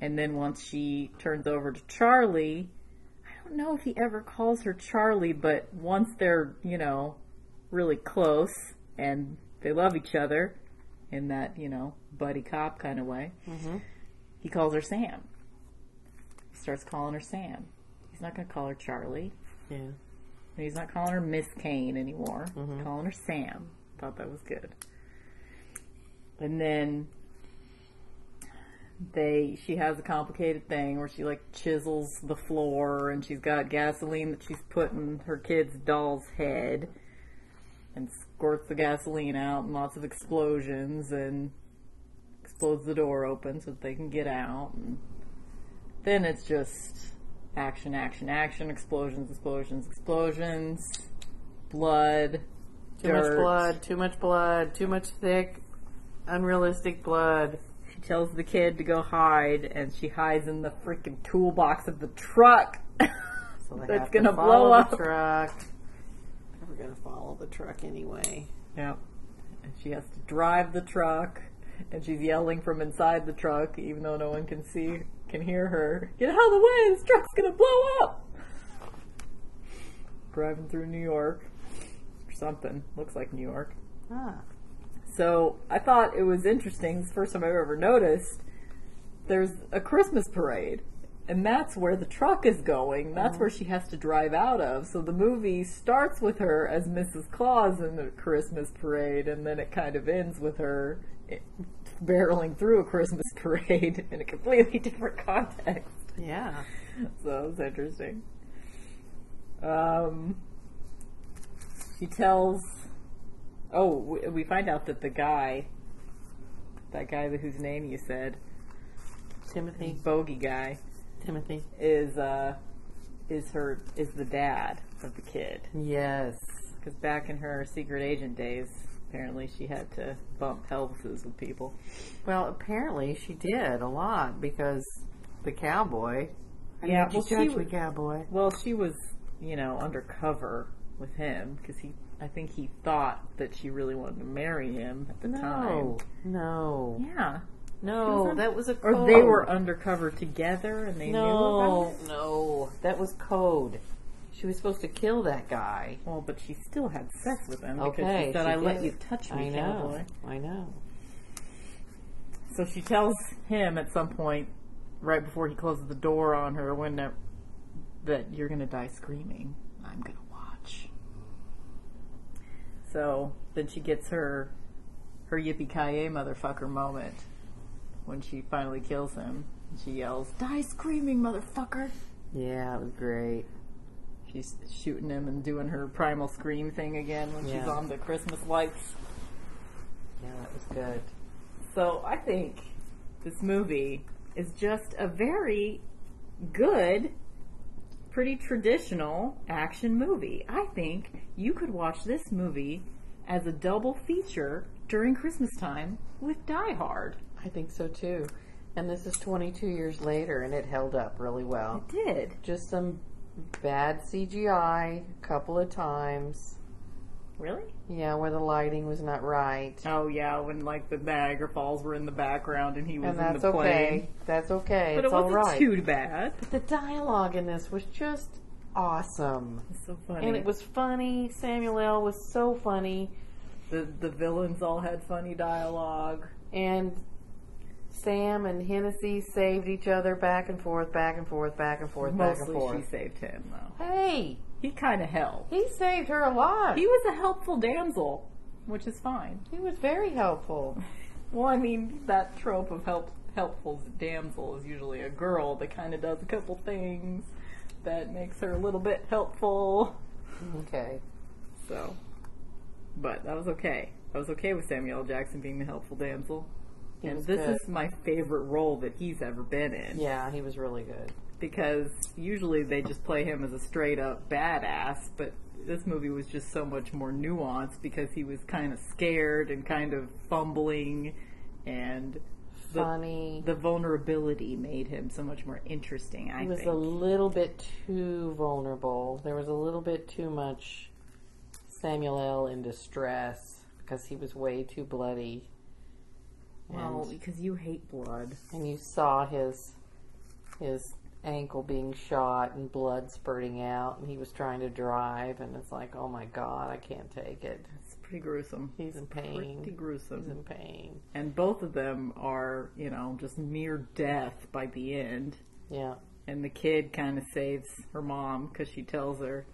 And then once she turns over to Charlie, I don't know if he ever calls her Charlie, but once they're, you know, really close and they love each other in that, you know, buddy cop kind of way, mm-hmm. he calls her Sam. He starts calling her Sam. He's not going to call her Charlie. Yeah. He's not calling her Miss Caine anymore. He's mm-hmm. calling her Sam. Thought that was good. And then they she has a complicated thing where she like chisels the floor and she's got gasoline that she's put in her kid's doll's head and squirts the gasoline out and lots of explosions and explodes the door open so that they can get out and then it's just action, action, action, explosions, explosions, explosions, blood, Too much blood, too much blood, too much thick, unrealistic blood. She tells the kid to go hide, and she hides in the freaking toolbox of the truck. So they That's have to gonna follow blow up. the truck. We're gonna follow the truck anyway. Yep. And she has to drive the truck, and she's yelling from inside the truck, even though no one can see, can hear her. Get out of the way! This truck's gonna blow up! Driving through New York, or something. Looks like New York. Ah. So I thought it was interesting. It's the first time I've ever noticed. There's a Christmas parade, and that's where the truck is going. That's where she has to drive out of. So the movie starts with her as Mrs. Claus in the Christmas parade, and then it kind of ends with her barreling through a Christmas parade in a completely different context. Yeah. So it was interesting. Um, she tells. Oh, we, we find out that the guy, that guy whose name you said, Timothy. bogey guy, Timothy. is uh, is her is the dad of the kid. Yes. Because back in her secret agent days, apparently she had to bump pelvises with people. Well, apparently she did a lot because the cowboy. I Yeah, well, she judge me, was- cowboy. Well, she was, you know, undercover with him because he, I think he thought that she really wanted to marry him at the No, time. no, Yeah. no. She was That was a Or they were undercover together and they knew about it. no, that was code. She was supposed to kill that guy. Well, but she still had sex with him because Okay, she said, she "I let did. you touch me, I know. cowboy." I know. So she tells him at some point, right before he closes the door on her, when that, that you're gonna die screaming. I'm gonna watch. So then she gets her her yippee ki motherfucker moment when she finally kills him, She yells, "Die screaming, motherfucker!" Yeah, it was great. She's shooting him and doing her primal scream thing again when she's on the Christmas lights. Yeah, that was good. So I think this movie is just a very good, pretty traditional action movie. I think you could watch this movie as a double feature during Christmas time with Die Hard. I think so too. And this is 22 years later, and it held up really well. It did. Just some bad CGI a couple of times. Really? Yeah, where the lighting was not right. Oh yeah, when like the Niagara Falls were in the background and he was And in that's the plane. okay. That's okay. But it's it wasn't right. too bad. But the dialogue in this was just awesome. It's so funny. And it was funny. Samuel L. was so funny. the the villains all had funny dialogue. And Sam and Hennessy saved each other back and forth, back and forth, back and forth, back and Mostly she saved him though. Hey, He kind of helped. he saved her a lot. He was a helpful damsel, which is fine. He was very helpful. Well, I mean, that trope of help helpful damsel is usually a girl that kind of does a couple things that makes her a little bit helpful. Okay. So, but that was okay. I was okay with Samuel L. Jackson being the helpful damsel. He and this good. is my favorite role that he's ever been in. Yeah, he was really good. because usually they just play him as a straight up badass, but this movie was just so much more nuanced because he was kind of scared and kind of fumbling and the, Funny. the vulnerability made him so much more interesting, I he was think. a little bit too vulnerable. There was a little bit too much Samuel L. in distress because he was way too bloody. Well, And, because you hate blood. and you saw his his ankle being shot and blood spurting out, and he was trying to drive, and it's like, oh my god, I can't take it. It's pretty gruesome. He's in pain. Pretty gruesome. He's in pain. And both of them are, you know, just mere death by the end. Yeah. And the kid kind of saves her mom because she tells her,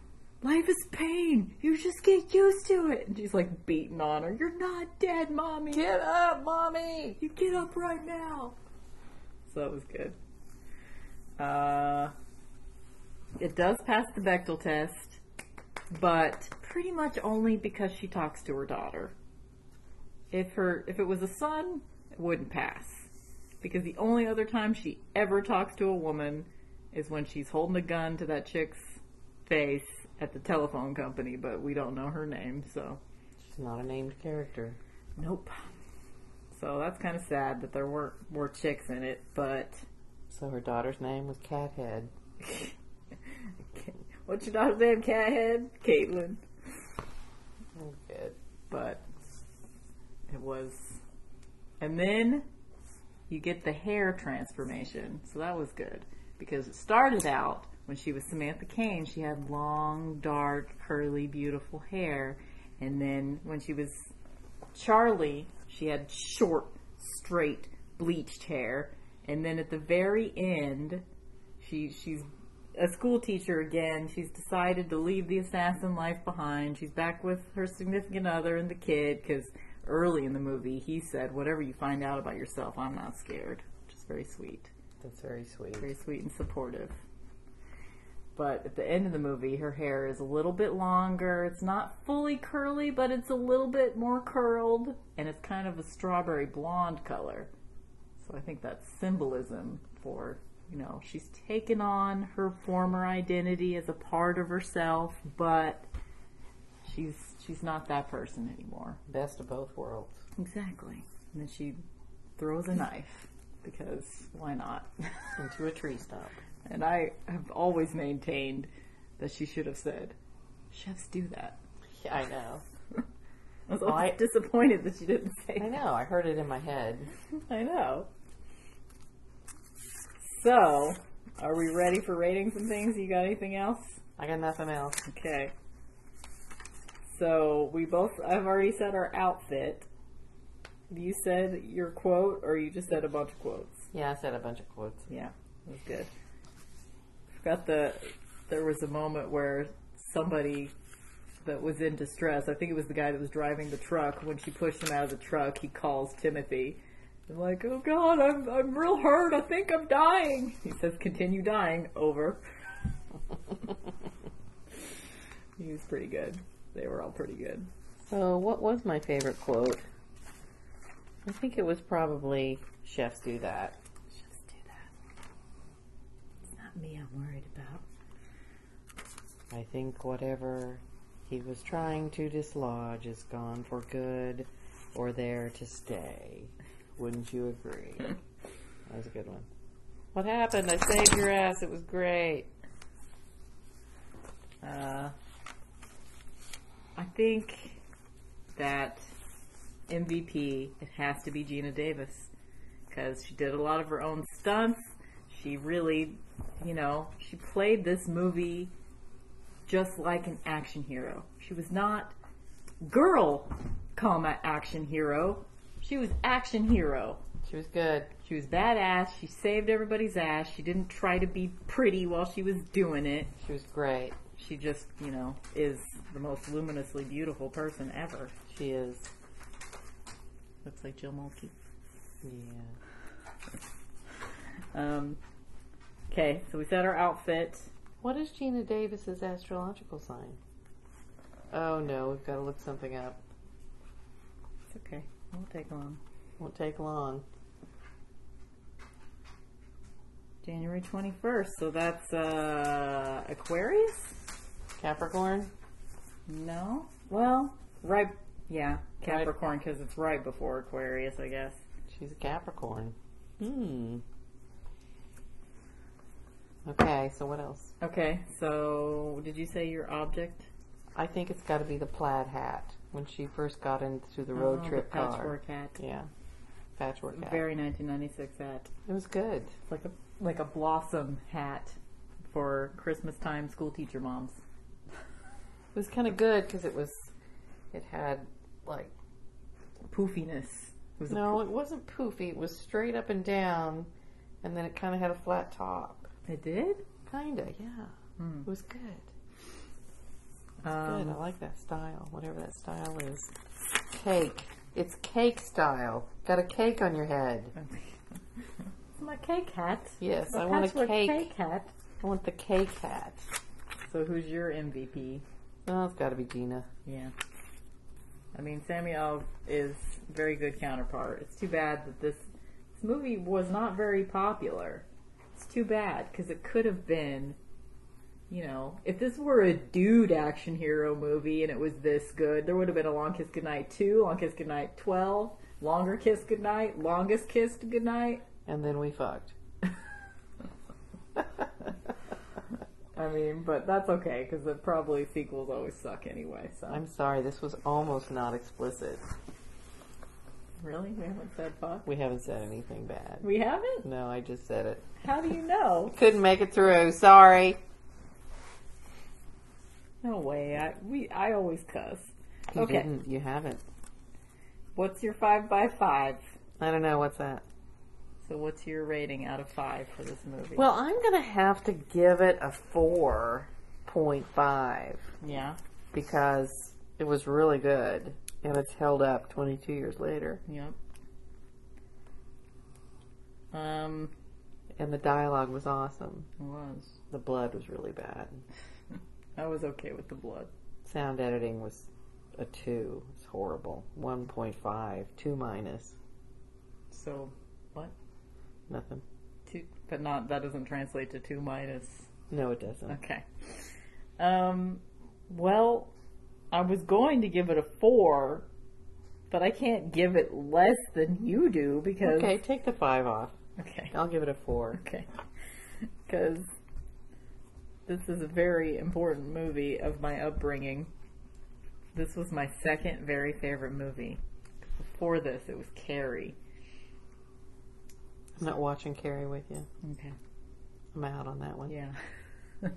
Life is pain. You just get used to it. And she's like beating on her. You're not dead, mommy. Get up, mommy! You get up right now. So that was good. Uh, it does pass the Bechdel test, but pretty much only because she talks to her daughter. If her if it was a son, it wouldn't pass. Because the only other time she ever talks to a woman is when she's holding a gun to that chick's face at the telephone company, but we don't know her name, so She's not a named character. Nope. So that's kind of sad that there weren't more chicks in it, but So her daughter's name was Cathead. what's your daughter's name? Cathead? Caitlin. Oh, good. But it was. And then you get the hair transformation, so that was good. Because it started out when she was Samantha Caine, she had long, dark, curly, beautiful hair. And then when she was Charlie, she had short, straight, bleached hair. And then at the very end, she she's a school teacher again. She's decided to leave the assassin life behind. She's back with her significant other and the kid because early in the movie he said, "Whatever you find out about yourself, I'm not scared," which is very sweet, That's very sweet. very sweet and supportive. But at the end of the movie, her hair is a little bit longer. It's not fully curly, but it's a little bit more curled, and it's kind of a strawberry blonde color. So I think that's symbolism for, you know, she's taken on her former identity as a part of herself, but she's she's not that person anymore. Best of both worlds. Exactly. And then she throws a knife because why not? Into a tree stump. and I have always maintained that she should have said, "Chefs do that." Yeah, I know. I was Well, I- disappointed that she didn't say. I know. I heard it in my head. I know. So, are we ready for ratings and things? You got anything else? I got nothing else. Okay. So we both. I've already said our outfit. You said your quote, or you just said a bunch of quotes. Yeah, I said a bunch of quotes. Yeah, it was good. Forgot the. There was a moment where somebody that was in distress. I think it was the guy that was driving the truck. When she pushed him out of the truck, he calls Timothy. I'm like, oh god, I'm I'm real hurt. I think I'm dying. He says, continue dying. Over. he was pretty good. They were all pretty good. So, what was my favorite quote? I think it was probably chefs do that. Just do that. It's not me I'm worried about. I think whatever he was trying to dislodge is gone for good or there to stay. Wouldn't you agree? That was a good one. What happened? I saved your ass. It was great. Uh, I think that MVP it has to be Geena Davis because she did a lot of her own stunts. She really, you know, she played this movie just like an action hero. She was not girl, comma action hero. She was action hero. She was good. She was badass. She saved everybody's ass. She didn't try to be pretty while she was doing it. She was great. She just, you know, is the most luminously beautiful person ever. She is. Looks like Jill Mulkey. Yeah. Um, okay, so we said our outfit. What is Geena Davis's astrological sign? Oh no, we've got to look something up. It's okay. Won't take long. Won't take long. January 21st. So that's uh, Aquarius? Capricorn? No. Well, right. Yeah, Capricorn because it's right before Aquarius, I guess. She's a Capricorn. Hmm. Okay, so what else? Okay, so did you say your object? I think it's got to be the plaid hat when she first got into the road Oh, trip the car. patchwork hat. Yeah, patchwork hat. Very 1996 hat. It was good. It's like a like a blossom hat for Christmas time school teacher moms. It was kind of good because it was, it had like Poofiness. It no, it wasn't poofy. It was straight up and down, and then it kind of had a flat top. It did. Kinda, yeah. Hmm. It was good. Um, Good. I like that style. Whatever that style is. Cake. It's cake style. Got a cake on your head. It's my cake hat. Yes, My I want a cake. cake hat. I want the cake hat. So who's your MVP? Oh, it's got to be Geena. Yeah. I mean, Samuel is very good counterpart. It's too bad that this this movie was not very popular. It's too bad because it could have been, you know, if this were a dude action hero movie and it was this good, there would have been a Long Kiss Goodnight 2, Long Kiss Goodnight 12, Longer Kiss Goodnight, Longest Kiss Goodnight. And then we fucked. I mean, but that's okay because the probably sequels always suck anyway. So I'm sorry, this was almost not explicit. Really, we haven't said fuck. We haven't said anything bad. We haven't. No, I just said it. How do you know? Couldn't make it through. Sorry. No way. I we I always cuss. You Okay. didn't. You haven't. What's your five by five? I don't know what's that. So what's your rating out of five for this movie? Well, I'm gonna have to give it a four point five yeah, because it was really good and it's held up 22 years later. yep. Um, And the dialogue was awesome. it was. The blood was really bad. I was okay with the blood. Sound editing was a two. It's horrible. 1.5. Two minus. So what? Nothing. Two, but not that doesn't translate to two minus. No, it doesn't. Okay. Um, well, I was going to give it a four, but I can't give it less than you do because. Okay, take the five off. Okay. I'll give it a four. Okay. Because this is a very important movie of my upbringing. This was my second very favorite movie. Before this, it was Carrie. I'm not watching Carrie with you. Okay. I'm out on that one. Yeah.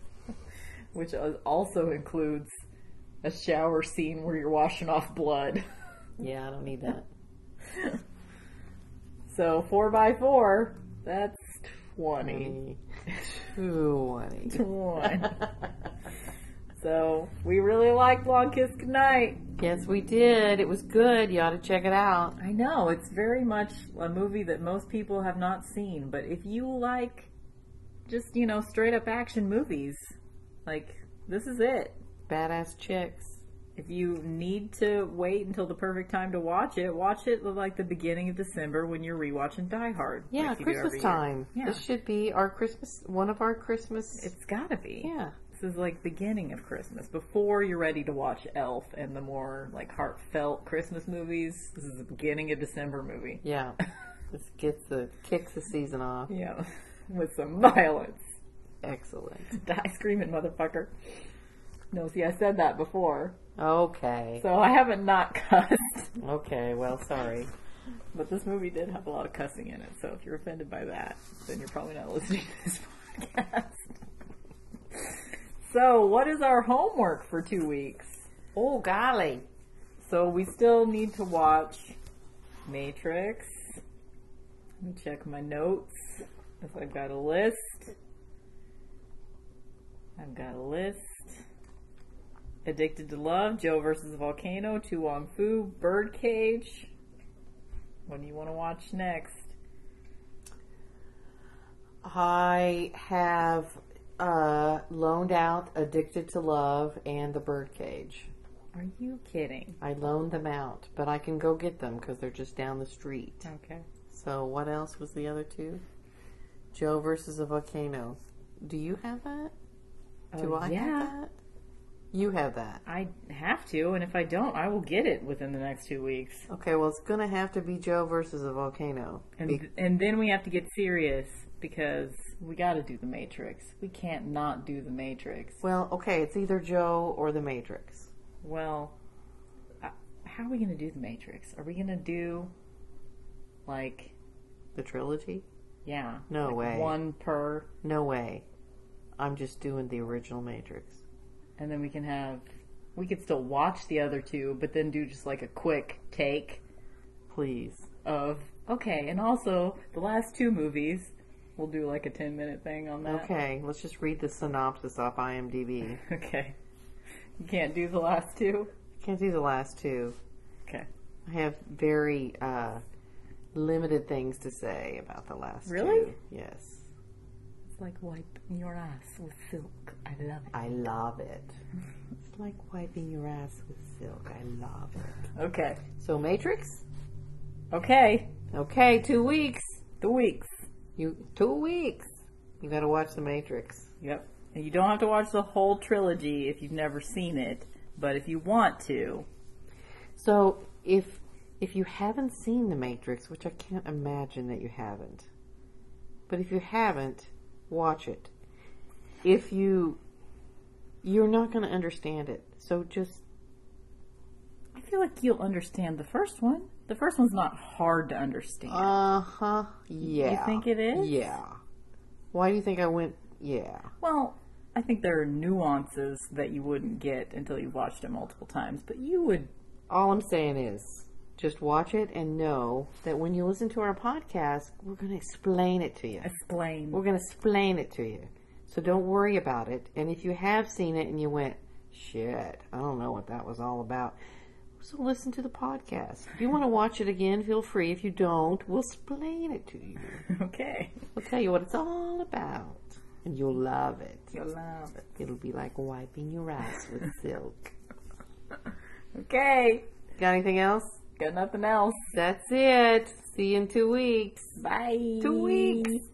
Which also includes a shower scene where you're washing off blood. Yeah, I don't need that. So four by four, that's twenty. 20. 20. So we really liked Long Kiss Goodnight. Yes, we did. It was good. You ought to check it out. I know it's very much a movie that most people have not seen, but if you like just you know straight up action movies, like this is it. Badass chicks. If you need to wait until the perfect time to watch it, watch it like the beginning of December when you're rewatching Die Hard. Yeah, like Christmas time. Yeah. This should be our Christmas, one of our Christmas. It's gotta be. yeah. This is like beginning of Christmas before you're ready to watch Elf and the more like heartfelt Christmas movies. This is the beginning of December movie. Yeah. this gets the, kicks the season off. Yeah, with some violence. Excellent. Die screaming, motherfucker. No, see, I said that before, Okay. so I haven't not cussed. Okay, well, sorry. But this movie did have a lot of cussing in it, so if you're offended by that, then you're probably not listening to this podcast. so, what is our homework for two weeks? Oh, golly. So, we still need to watch Matrix. Let me check my notes if I've got a list. I've got a list. Addicted to Love, Joe versus the Volcano, To Wong Foo, Birdcage. What do you want to watch next? I have uh, loaned out Addicted to Love and The Birdcage. Are you kidding? I loaned them out, but I can go get them because they're just down the street. Okay. So, what else was the other two? Joe versus a volcano. Do you have that? Do Oh, I yeah. have that? You have that. I have to, and if I don't, I will get it within the next two weeks. Okay, well, it's going to have to be Joe versus a volcano. And Be- and then we have to get serious because we got to do the Matrix. We can't not do the Matrix. well, okay, it's either Joe or The Matrix. Well, uh, how are we going to do the Matrix? Are we going to do like The trilogy? yeah, No like way. one per, No way. I'm just doing the original Matrix. And then we can have we could still watch the other two, but then do just like a quick take Please. of okay, and also the last two movies. We'll do like a ten minute thing on that. Okay, let's just read the synopsis off IMDb. Okay. You can't do the last two? Can't do the last two. Okay. I have very uh, limited things to say about the last Really? two. Yes. It's like wiping your ass with silk. I love it. I love it. It's like wiping your ass with silk. I love it. Okay. So Matrix? Okay. Okay, two weeks. Two weeks. You two weeks. You gotta watch the Matrix. Yep. And you don't have to watch the whole trilogy if you've never seen it, but if you want to, So if if you haven't seen the Matrix, which I can't imagine that you haven't, but if you haven't, watch it. If you you're not going to understand it, so just I feel like you'll understand the first one. The first one's not hard to understand. uh huh, yeah. You think it is? Yeah. Why do you think I went? Yeah. well, I think there are nuances that you wouldn't get until you've watched it multiple times, but you would. All I'm saying is, just watch it and know that when you listen to our podcast, we're going to explain it to you. Explain. We're going to explain it to you. So don't worry about it. And if you have seen it and you went, shit, I don't know what that was all about. So listen to the podcast. If you want to watch it again, feel free. If you don't, we'll explain it to you. Okay. We'll tell you what it's all about. And you'll love it. You'll love it. It'll be like wiping your ass with silk. Okay. Got anything else? Got nothing else. That's it. See you in two weeks. Bye. Two weeks.